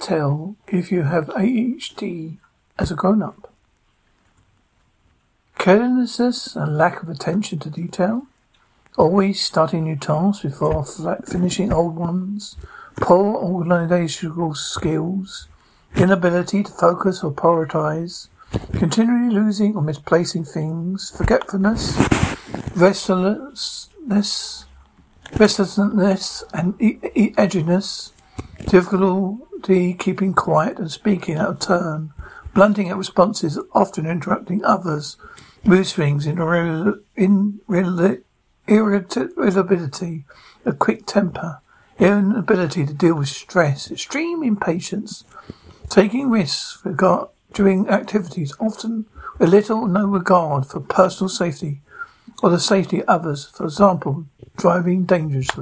Tell if you have ADHD as a grown up. Carelessness and lack of attention to detail. Always starting new tasks before finishing old ones. Poor organizational skills. Inability to focus or prioritize. Continually losing or misplacing things. Forgetfulness. Restlessness. Restlessness and edginess. Keeping quiet and speaking out of turn. Blunting at responses, often interrupting others. Mood swings, irritability, a quick temper, inability to deal with stress, extreme impatience, taking risks regard, during activities, often with little no regard for personal safety or the safety of others. For example, driving dangerously.